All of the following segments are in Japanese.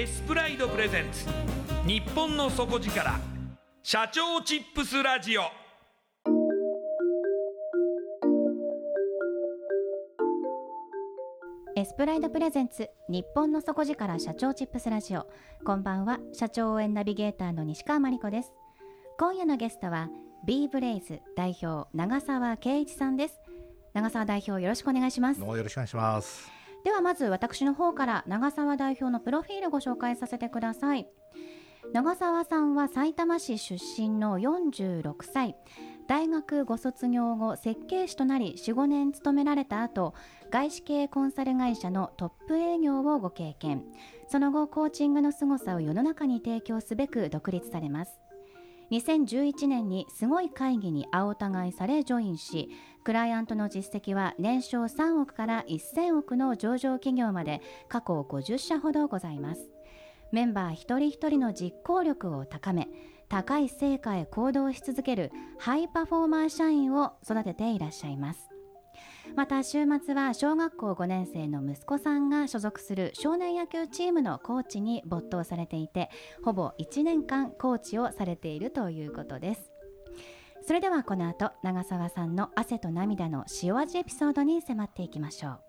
エスプライドプレゼンツ。日本の底力。社長チップスラジオ。エスプライドプレゼンツ。日本の底力社長チップスラジオ。こんばんは。社長応援ナビゲーターの西川真理子です。今夜のゲストは B ブレイズ代表長澤圭一さんです。長澤代表よろしくお願いします。どうもよろしくお願いしますではまず私の方から長澤代表のプロフィールご紹介させてください。長澤さんは埼玉市出身の46歳。大学ご卒業後設計士となり45年勤められた後外資系コンサル会社のトップ営業をご経験。その後コーチングの凄さを世の中に提供すべく独立されます。2011年にすごい会議に青互いされジョインしクライアントの実績は年商3億から1000億の上場企業まで過去50社ほどございます。メンバー一人一人の実行力を高め高い成果へ行動し続けるハイパフォーマー社員を育てていらっしゃいます。また週末は小学校5年生の息子さんが所属する少年野球チームのコーチに没頭されていてほぼ1年間コーチをされているということです。それではこの後長澤さんの汗と涙の塩味エピソードに迫っていきましょう。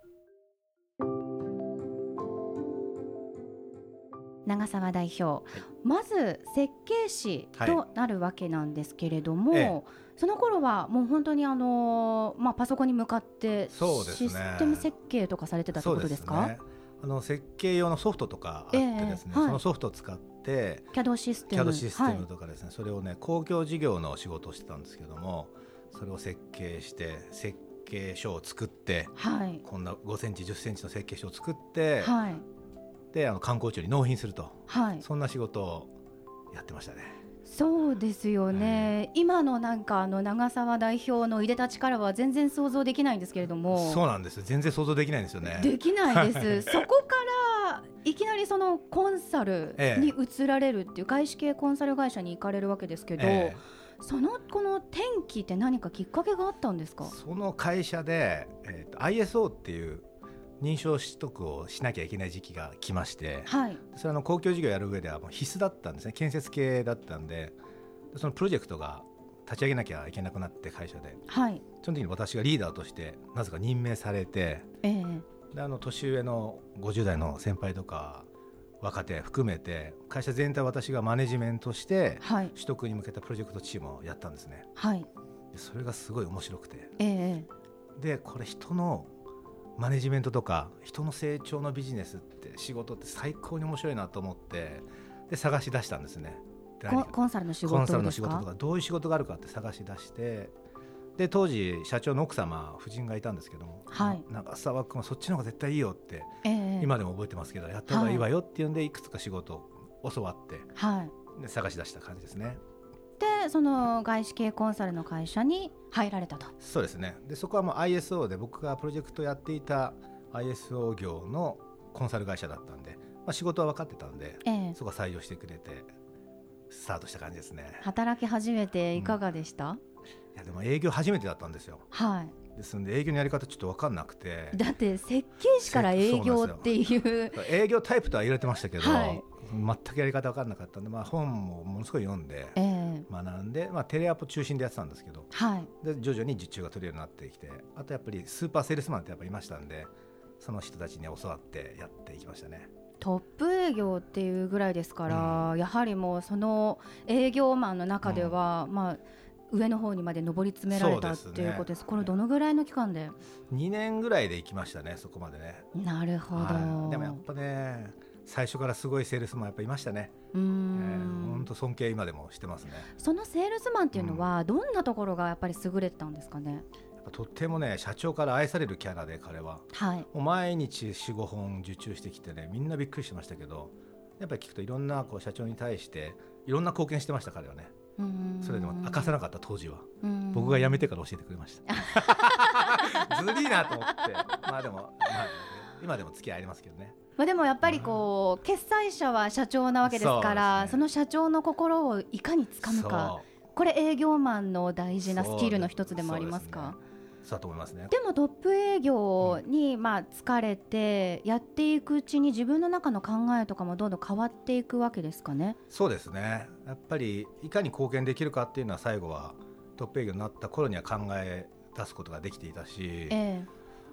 長澤代表、はい、まず設計士となるわけなんですけれども、はいええ、その頃はもう本当にあの、まあ、パソコンに向かってシステム設計とかされてたってことですか、ね、あの設計用のソフトとかあってですね、えはい、そのソフトを使って CAD システム。CAD システムとかですね、はい、それをね公共事業の仕事をしてたんですけどもそれを設計して設計書を作って、はい、こんな5センチ10センチの設計書を作って、はい、であの観光庁に納品すると、はい、そんな仕事をやってましたね。そうですよね、はい、今のなんかあの長澤代表のいでたちからは全然想像できないんですけれども。そうなんです全然想像できないんですよね。できないです。そこからいきなりそのコンサルに移られるっていう外資系コンサル会社に行かれるわけですけど、ええ、そのこの転機って何かきっかけがあったんですか？その会社で、えーと、ISO っていう認証取得をしなきゃいけない時期が来まして、はい、それの公共事業やる上ではもう必須だったんですね。建設系だったんでそのプロジェクトが立ち上げなきゃいけなくなって会社で、はい、その時に私がリーダーとしてなぜか任命されて、えー、であの年上の50代の先輩とか若手含めて会社全体私がマネジメントして、はい、取得に向けたプロジェクトチームをやったんですね。はい、それがすごい面白くて、えー、でこれ人のマネジメントとか人の成長のビジネスって仕事って最高に面白いなと思ってで探し出したんですね。コンサルの仕事コンサルの仕事とかどういう仕事があるかって探し出してで当時社長の奥様夫人がいたんですけども、はい、長澤君はそっちの方が絶対いいよって、えー、今でも覚えてますけどやった方がいいわよっていうんでいくつか仕事を教わって、はい、で探し出した感じですね。でその外資系コンサルの会社に入られたと。そうですね。でそこはもう ISO で僕がプロジェクトやっていた ISO 業のコンサル会社だったんで、まあ、仕事は分かってたんで、ええ、そこは採用してくれてスタートした感じですね。働き始めていかがでした、うん、いやでも営業初めてだったんですよ。はい。ですんで営業のやり方ちょっと分かんなくて。だって設計士から営業っていう営業タイプとは言われてましたけど、はい、全くやり方分かんなかったんで、まあ、本もものすごい読んで、学んで、まあ、テレアポ中心でやってたんですけど、はい、で徐々に受注が取れるようになってきてあとやっぱりスーパーセールスマンってやっぱいましたんでその人たちに教わってやっていきましたね。トップ営業っていうぐらいですから、うん、やはりもうその営業マンの中では、うん、まあ上の方にまで上り詰められたっていうことです。これどのぐらいの期間で？2年ぐらいで行きましたね、そこまでね。なるほど。はい、でもやっぱね、最初からすごいセールスマンやっぱいましたね。うん。本、え、当、尊敬今でもしてますね。そのセールスマンっていうのは、どんなところがやっぱり優れてたんですかね？とってもね社長から愛されるキャラで彼は、はい、もう毎日45本受注してきてねみんなびっくりしてましたけどやっぱり聞くといろんなこう社長に対していろんな貢献してました彼はね。それでも明かさなかった当時は。僕が辞めてから教えてくれました。ずるいなと思って。まあでも、まあ、今でも付き合いありますけどね。まあでもやっぱりこう、決済者は社長なわけですからそ、ね,、の社長の心をいかにつかむか。これ営業マンの大事なスキルの一つでもありますか？そうだと思いますね。でもトップ営業にまあ疲れてやっていくうちに自分の中の考えとかもどんどん変わっていくわけですかね？そうですね。やっぱりいかに貢献できるかっていうのは最後はトップ営業になった頃には考え出すことができていたし、ええ、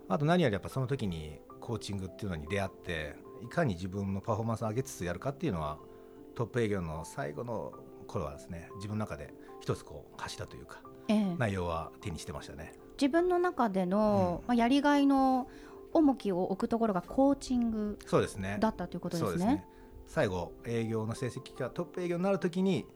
あと何よりやっぱその時にコーチングっていうのに出会っていかに自分のパフォーマンスを上げつつやるかっていうのはトップ営業の最後の頃はですね自分の中で一つこう柱というか、ええ、内容は手にしてましたね。自分の中での、うん、まあ、やりがいの重きを置くところがコーチングそうですね。だったということですね。すね。最後営業の成績がトップ営業になるときに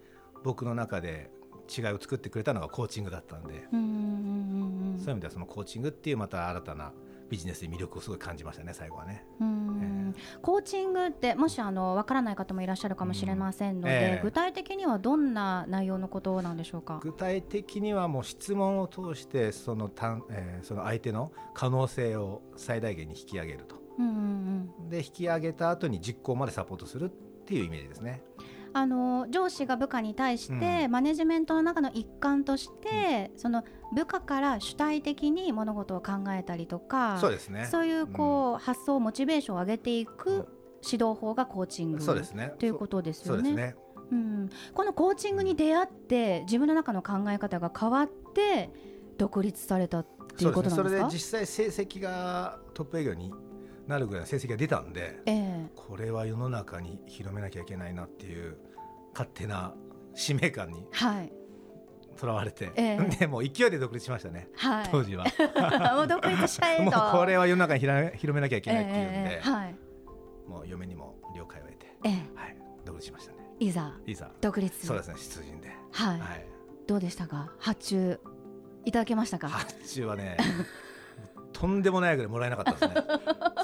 僕の中で違いを作ってくれたのがコーチングだったんでそういう意味ではそのコーチングっていうまた新たなビジネスに魅力をすごい感じましたね最後はね。えー、コーチングってもしあの分からない方もいらっしゃるかもしれませんので、えー、具体的にはどんな内容のことなんでしょうか？具体的にはもう質問を通してそのたん、えー、その相手の可能性を最大限に引き上げると。うんうんうん、で引き上げた後に実行までサポートするっていうイメージですね。あの上司が部下に対して、うん、マネジメントの中の一環として、うん、その部下から主体的に物事を考えたりとかそうですね。そういうこう、うん、発想モチベーションを上げていく指導法がコーチングそうですね。ということですよね。ね。うん、このコーチングに出会って自分の中の考え方が変わって独立されたっていうことなんですか？そ、ね,、れで実際成績がトップ営業になるぐらいの成績が出たんで、えー、これは世の中に広めなきゃいけないなっていう勝手な使命感にとらわれて、えー、でも勢いで独立しましたね、はい、当時は。もう独立しちゃえと。もうこれは世の中に広めなきゃいけないっていうんで、えーはい、もう嫁にも了解を得て、えー、はい、独立しましたね。いざいざ。独立。そうですね出陣で、はい、はい、どうでしたか？発注いただけましたか？発注はね とんでもないぐらいもらえなかったですね。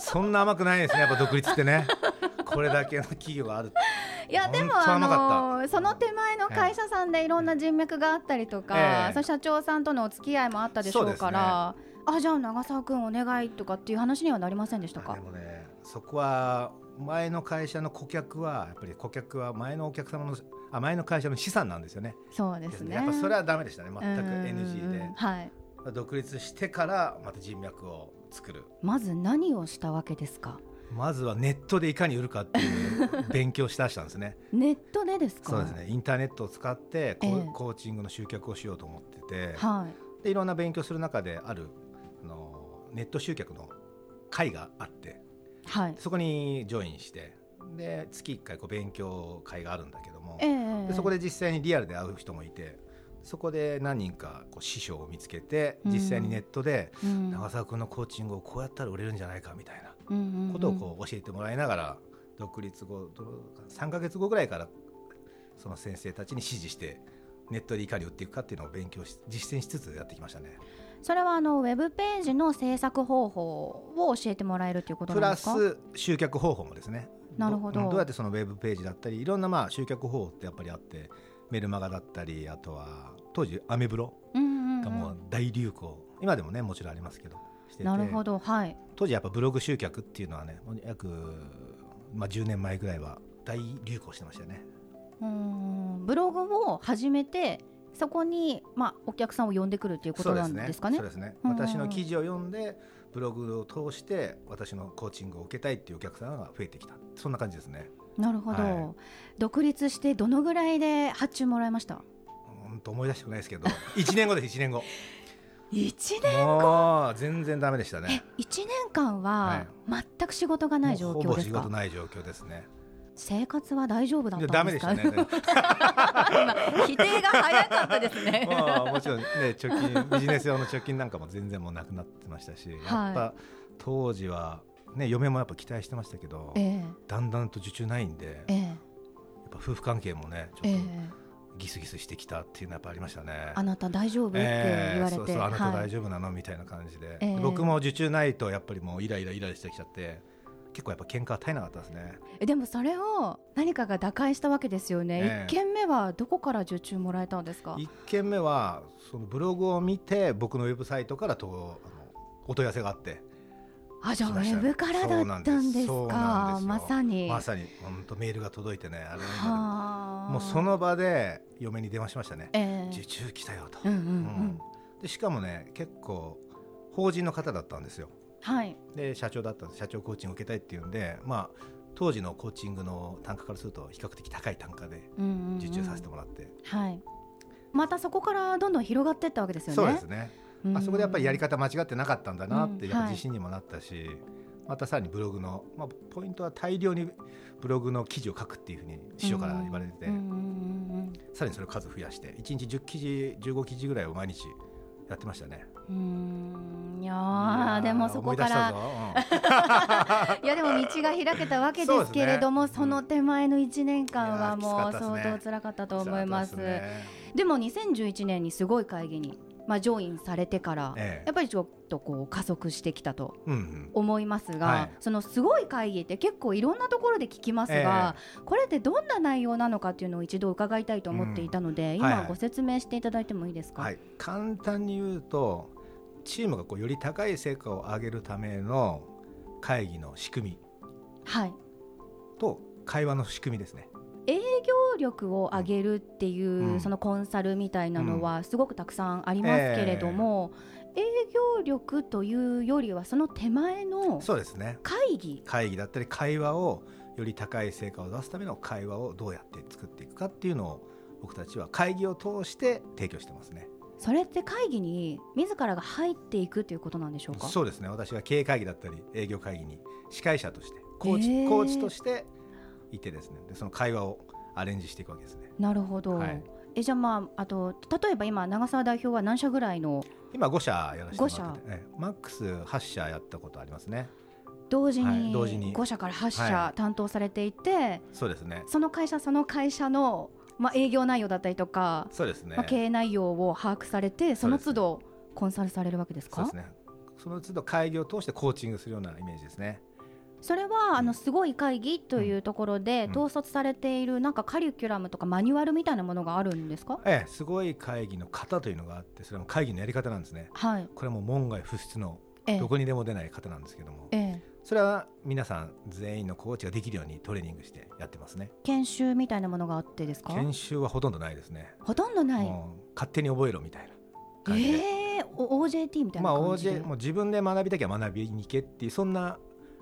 そんな甘くないですねやっぱ独立ってね。これだけの企業があるいやでもあのその手前の会社さんでいろんな人脈があったりとか、えー、その社長さんとのお付き合いもあったでしょうから、ね、あじゃあ長澤君お願いとかっていう話にはなりませんでしたか？でもねそこは前の会社の顧客はやっぱり顧客は前のお客様のあ前の会社の資産なんですよね。そうですね。やっぱそれはダメでしたね。全く NG で。はい。独立してからまた人脈を作る。まず何をしたわけですか？まずはネットでいかに売るかっていう勉強しだしたんですね。ネットでですか？そうですね。インターネットを使ってコ,、ー、チングの集客をしようと思ってて、はい、でいろんな勉強する中であるあのネット集客の会があって、はい、そこにジョインしてで月1回こう勉強会があるんだけども、えー、でそこで実際にリアルで会う人もいてそこで何人かこう師匠を見つけて実際にネットで長澤君のコーチングをこうやったら売れるんじゃないかみたいなことをこう教えてもらいながら独立後3か月後ぐらいからその先生たちに指示してネットでいかに売っていくかっていうのを勉強し実践しつつやってきましたね。それはあのウェブページの制作方法を教えてもらえるということなんですか？プラス集客方法もですね。なるほど。どうやってそのウェブページだったりいろんなまあ集客方法ってやっぱりあってメルマガだったりあとは当時アメブロがもう大流行、今でもねもちろんありますけどなるほどはい。当時やっぱブログ集客っていうのはね約、まあ、10年前ぐらいは大流行してましたよね。うん。ブログを始めてそこに、まあ、お客さんを呼んでくるということなんですかね？そうですね。私の記事を読んでブログを通して私のコーチングを受けたいっていうお客さんが増えてきた。そんな感じですね。なるほど、はい、独立してどのぐらいで発注もらいました？本当思い出してくないですけど。1年後です1年後1年後全然ダメでしたね。1年間は全く仕事がない状況ですか、ほぼ仕事ない状況ですね。生活は大丈夫だったんですか？ね、今否定が早かったですね。まあもちろんね貯金ビジネス用の貯金なんかも全然もうなくなってましたし、やっぱ当時はね嫁もやっぱ期待してましたけど、えー、だんだんと受注ないんで、えー、やっぱ夫婦関係もねちょっと。ギスギスしてきたっていうのはやっぱありましたね。あなた大丈夫？って言われて、えー、そうそうあなた大丈夫なの、みたいな感じで、僕も受注ないとやっぱりもうイライライラしてきちゃって、結構やっぱ喧嘩は絶えなかったですね。でもそれを何かが打開したわけですよね、え1件目はどこから受注もらえたんですか？1件目はそのブログを見て僕のウェブサイトからとお問い合わせがあってあじゃあウェブからだったんですか？まさに。まさに本当メールが届いてねあれもうその場で嫁に電話しましたね、えー、受注来たよと、うんうんうん、でしかもね結構法人の方だったんですよ。はい、で社長だったんで社長コーチングを受けたいっていうんで、まあ、当時のコーチングの単価からすると比較的高い単価で受注させてもらって、うんうんうん、はい、またそこからどんどん広がっていったわけですよね。そうですねあそこでやっぱりやり方間違ってなかったんだなってやっぱ自信にもなったし、またさらにブログの、まあ、ポイントは大量にブログの記事を書くっていうふうに師匠から言われてて、さらにそれを数増やして1日10記事15記事ぐらいを毎日やってましたね。うん。いやでもそこから、いやでも道が開けたわけですけれどもそ、ね,、の手前の1年間はもう相当辛かったと思います。でね、でも2011年にすごい会議にまあ、ジョインされてから、ええ、やっぱりちょっとこう加速してきたと思いますが、うんうんはい、そのすごい会議って結構いろんなところで聞きますが、え、これってどんな内容なのかっていうのを一度伺いたいと思っていたので、うん、今ご説明していただいてもいいですか、はい、簡単に言うとチームがこうより高い成果を上げるための会議の仕組み、はい、と会話の仕組みですね。営業力を上げるっていう、うん、そのコンサルみたいなのはすごくたくさんありますけれども、えー、営業力というよりはその手前のそうですね。会議。会議だったり会話をより高い成果を出すための会話をどうやって作っていくかっていうのを僕たちは会議を通して提供してますね。それって会議に自らが入っていくということなんでしょうか？そうですね。私が経営会議だったり営業会議に司会者としてコーチ,、えー、コーチとしていてですね。でその会話をアレンジしていくわけですね。なるほど、はい、えじゃあまああと例えば今長澤代表は何社ぐらいの？今5社やらせてもらってて、マックス8社やったことありますね。同時に5社から8社担当されていて、はい、そうですね。その会社その会社のまあ、営業内容だったりとかそうですね、まあ、経営内容を把握されてその都度コンサルされるわけですか？そうですね。その都度会議を通してコーチングするようなイメージですねそれは、あのすごい会議というところで、統率されているなんかカリキュラムとかマニュアルみたいなものがあるんですか、ええ、すごい会議の型というのがあってそれも会議のやり方なんですね、はい、これはもう門外不出のどこにでも出ない方なんですけども、ええ、それは皆さん全員のコーチができるようにトレーニングしてやってますね。研修みたいなものがあってですか？研修はほとんどないですね。ほとんどない。勝手に覚えろみたいな感じで。えー、OJT みたいな感じで、まあ、OJ もう自分で学びたきゃ学びに行けっていうそんな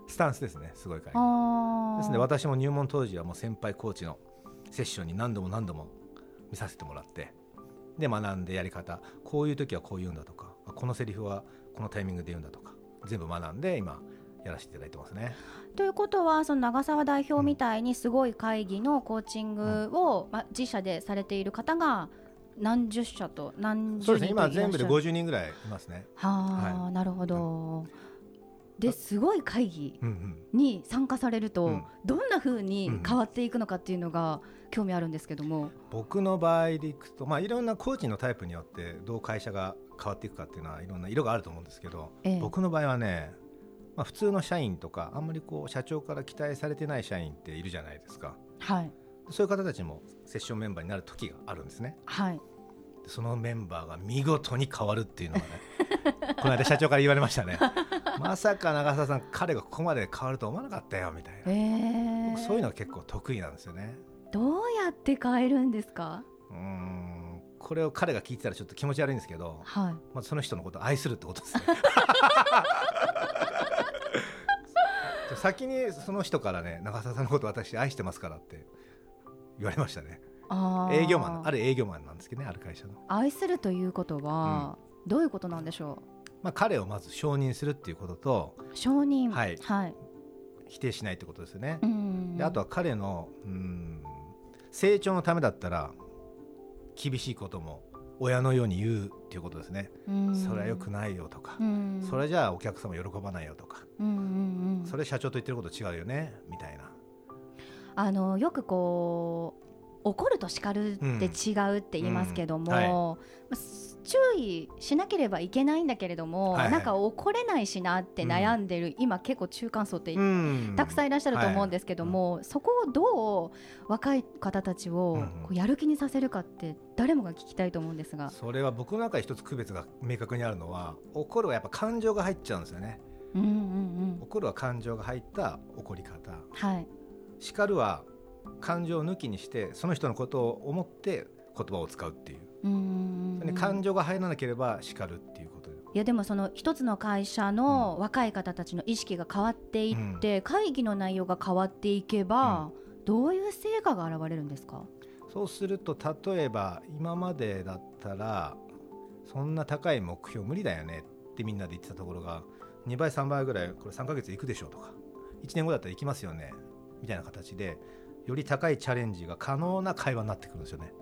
スタンスですねすごい会議ですので私も入門当時はもう先輩コーチのセッションに何度も何度も見させてもらってで学んでやり方こういう時はこう言うんだとかこのセリフはこのタイミングで言うんだとか全部学んで今やらせていただいてますね。ということはその長澤代表みたいにすごい会議のコーチングを、うん、まあ、自社でされている方が何十社と何十人そうですね今全部で50人ぐらいいますね。はあ、はい、なるほど、ですごい会議に参加されると、うん、どんなふうに変わっていくのかっていうのが興味あるんですけども、僕の場合でいくと、まあ、いろんなコーチのタイプによってどう会社が変わっていくかっていうのはいろんな色があると思うんですけど、ええ、僕の場合はね、まあ、普通の社員とかあんまりこう社長から期待されてない社員っているじゃないですか、はい、そういう方たちもセッションメンバーになる時があるんですね。はい。そのメンバーが見事に変わるっていうのがね この間社長から言われましたね まさか長澤さん彼がここまで変わると思わなかったよみたいな、えー、そういうのは結構得意なんですよね。どうやって変えるんですか？うんこれを彼が聞いてたらちょっと気持ち悪いんですけど、はい、まずその人のことを愛するってことですね。先にその人からね長澤さんのこと私愛してますからって言われましたね。営業マンある営業マンなんですけどねある会社の。愛するということは、うん、どういうことなんでしょう？まあ、彼をまず承認するっていうことと承認、はい、はい、否定しないってことですよね。であとは彼のうん成長のためだったら厳しいことも親のように言うっていうことですね。それはよくないよとか、それじゃあお客様喜ばないよとか、それ社長と言ってること違うよね。みたいな。あのよくこう怒ると叱るって違うって言いますけども、うん。うんはい、注意しなければいけないんだけれども、はい。はい、なんか怒れないしなって悩んでる、うん、今結構中間層ってたくさんいらっしゃると思うんですけども、はい、そこをどう若い方たちをこうやる気にさせるかって誰もが聞きたいと思うんですが。それは僕の中で一つ区別が明確にあるのは怒るはやっぱ感情が入っちゃうんですよね。うんうんうん、怒るは感情が入った怒り方、はい、叱るは感情を抜きにしてその人のことを思って言葉を使うっていうう感情が入らなければ叱るっていうこといやでもその一つの会社の若い方たちの意識が変わっていって、うん、会議の内容が変わっていけば、うん、どういう成果が現れるんですか？そうすると例えば今までだったらそんな高い目標無理だよねってみんなで言ってたところが2倍3倍ぐらいこれ3ヶ月いくでしょうとか1年後だったら行きますよねみたいな形でより高いチャレンジが可能な会話になってくるんですよね。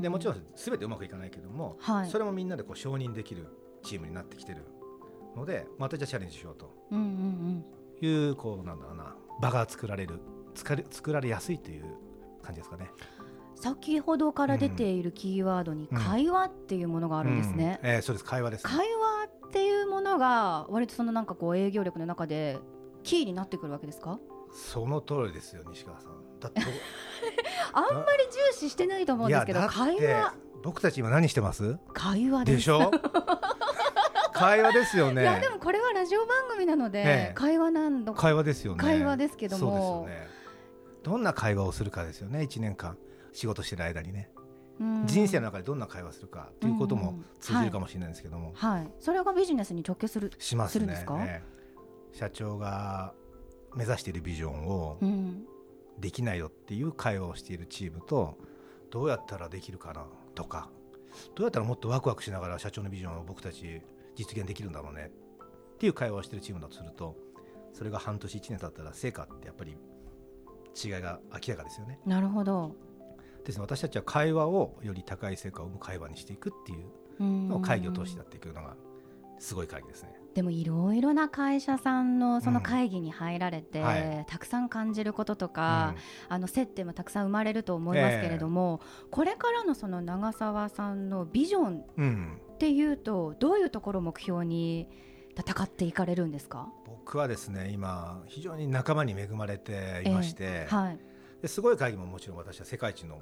でもちろん全てうまくいかないけども、はい、それもみんなでこう承認できるチームになってきてるのでまたじゃあチャレンジしようと。いうこうなんだろうな場が作られる作られやすいという感じですかね。先ほどから出ているキーワードに会話っていうものがあるんですね。うんうん、えー、そうです。会話です、ね、会話っていうものが割とそのなんかこう営業力の中でキーになってくるわけですか？その通りですよ西川さん。だって あんまり重視してないと思うんですけど会話。僕たち今何してます？会話でしょ？会話ですよね。いやでもこれはラジオ番組なので、ええ、会話なん会話ですよね。会話ですけども、ね、どんな会話をするかですよね1年間。仕事してる間にね。人生の中でどんな会話するかということも通じるかもしれないですけども、はい、はい、それがビジネスに直結するしますね。社長が目指しているビジョンをできないよっていう会話をしているチームとどうやったらできるかなとかどうやったらもっとワクワクしながら社長のビジョンを僕たち実現できるんだろうねっていう会話をしているチームだとするとそれが半年1年経ったら成果ってやっぱり違いが明らかですよね。なるほどですね私たちは会話をより高い成果を生む会話にしていくっていうのを会議を通してやっていくのがすごい会議ですね。でもいろいろな会社さんのその会議に入られて、うんはい、たくさん感じることとか、うん、あの接点もたくさん生まれると思いますけれども、えー、これからのその長澤さんのビジョンっていうと、どういうところを目標に戦っていかれるんですか？僕はですね今非常に仲間に恵まれていまして、えー、はい、ですごい会議ももちろん私は世界一の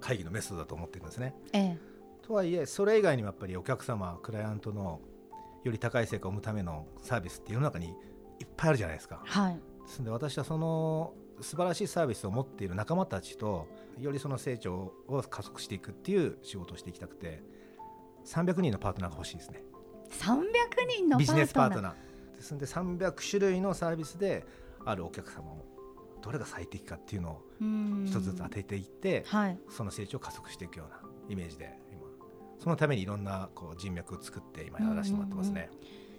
会議のメソッドだと思ってるんですね。えー、とはいえそれ以外にもやっぱりお客様クライアントのより高い成果を生むためのサービスって世の中にいっぱいあるじゃないですか。はい、ですので私はその素晴らしいサービスを持っている仲間たちとよりその成長を加速していくっていう仕事をしていきたくて300人のパートナーが欲しいですね。300人のビジネスパートナー。ですので300種類のサービスであるお客様をどれが最適かっていうのを一つずつ当てていって、はい、その成長を加速していくようなイメージでそのためにいろんなこう人脈を作って今やらせてもらってますね、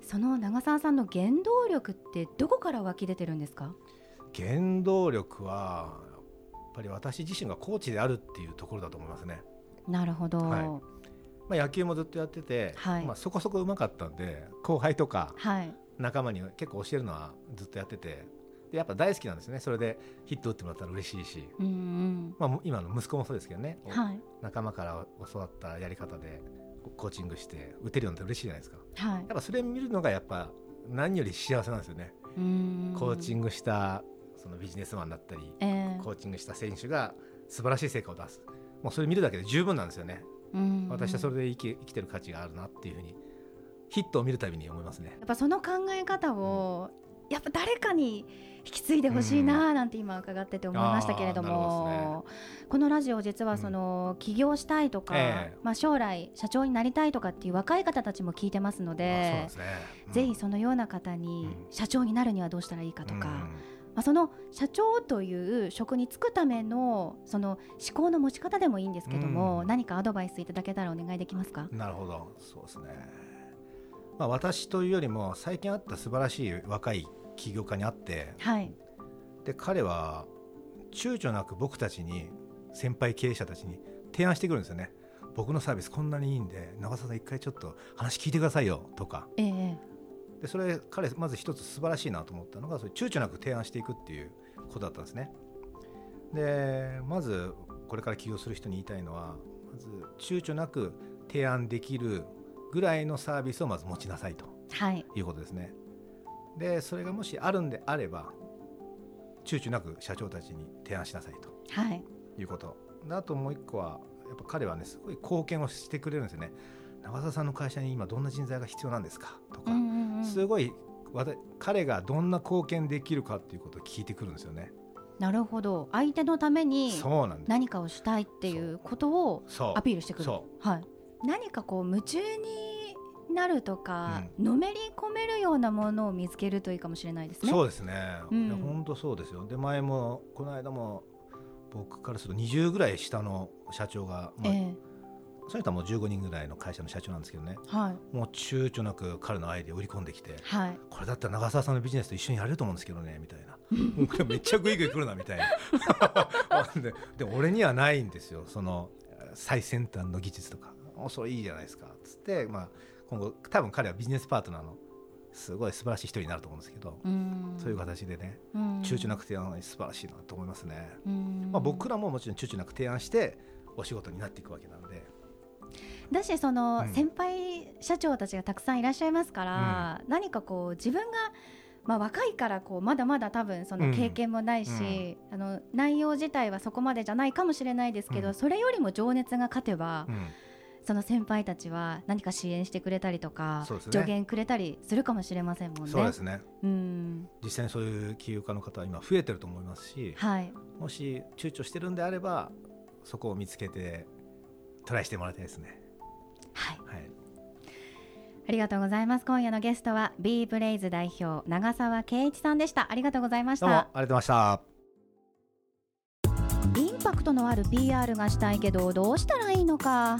うん、その長澤さんの原動力ってどこから湧き出てるんですか？原動力はやっぱり私自身がコーチであるっていうところだと思いますね。なるほど、はい、まあ、野球もずっとやってて、はい、まあ、そこそこうまかったんで後輩とか仲間に結構教えるのはずっとやっててでやっぱ大好きなんですね。それでヒット打ってもらったら嬉しいし、うんうん、まあ、今の息子もそうですけどね、はい、仲間から教わったやり方でコーチングして打てるようになって嬉しいじゃないですか、はい、やっぱそれ見るのがやっぱ何より幸せなんですよね。コーチングしたそのビジネスマンだったり、えー、コーチングした選手が素晴らしい成果を出す。もうそれ見るだけで十分なんですよね。私はそれで生き生きてる価値があるなっていうふうにヒットを見るたびに思いますね。やっぱその考え方を、やっぱ誰かに引き継いでほしいななんて今伺ってて思いましたけれども、ね、このラジオ実はその起業したいとか、えー、まあ、将来社長になりたいとかっていう若い方たちも聞いてますので、ね。うん、ぜひそのような方に社長になるにはどうしたらいいかとか。うん。まあ、その社長という職に就くためのその思考の持ち方でもいいんですけども、うん、何かアドバイスいただけたらお願いできますか？なるほど。そうですね、まあ、私というよりも最近あった素晴らしい若い起業家に会って、はい、で彼は躊躇なく僕たちに先輩経営者たちに提案してくるんですよね。僕のサービスこんなにいいんで長澤さん一回ちょっと話聞いてくださいよとか、ええ、でそれ彼まず一つ素晴らしいなと思ったのがそれ躊躇なく提案していくっていうことだったんですね。でまずこれから起業する人に言いたいのはまず躊躇なく提案できるぐらいのサービスをまず持ちなさいと、はい、いうことですね、でそれがもしあるんであれば躊躇なく社長たちに提案しなさいと、はい、いうこと。であともう一個はやっぱ彼はねすごい貢献をしてくれるんですよね。長澤さんの会社に今どんな人材が必要なんですか？とか、うんうんうん、すごい彼がどんな貢献できるかっていうことを聞いてくるんですよね。なるほど。相手のために何かをしたいっていうことをアピールしてくる、はい、何かこう夢中になるとか、うん、のめり込めるようなものを見つけるといいかもしれないですね。そうですね。本、当、そうですよ。で前もこの間も僕からすると20ぐらい下の社長が、まあ、えー、その人はもう15人ぐらいの会社の社長なんですけどね、はい、もう躊躇なく彼のアイデアを売り込んできて、はい、これだったら長澤さんのビジネスと一緒にやれると思うんですけどねみたいな。めっちゃグイグイ来るなみたいな。でで俺にはないんですよ。その最先端の技術とかそれいいじゃないですか。っつって、まあ、今後多分彼はビジネスパートナーのすごい素晴らしい人になると思うんですけどそういう形でね躊躇なく提案素晴らしいなと思いますね、まあ、僕らももちろん躊躇なく提案してお仕事になっていくわけなんで。だしその先輩社長たちがたくさんいらっしゃいますから、うん、何かこう自分がまあ、若いからこうまだまだ多分その経験もないし、うん、あの内容自体はそこまでじゃないかもしれないですけど、うん、それよりも情熱が勝てば、その先輩たちは何か支援してくれたりとか、ね、助言くれたりするかもしれませんもんね。そうですね、うん、実際にそういう起業家の方は今増えてると思いますし、はい、もし躊躇してるんであればそこを見つけてトライしてもらいたいですね。はい、はい、ありがとうございます。今夜のゲストは B ブレイズ代表長澤圭一さんでした。ありがとうございました。ありがとうございました。インパクトのある PR がしたいけどどうしたらいいのか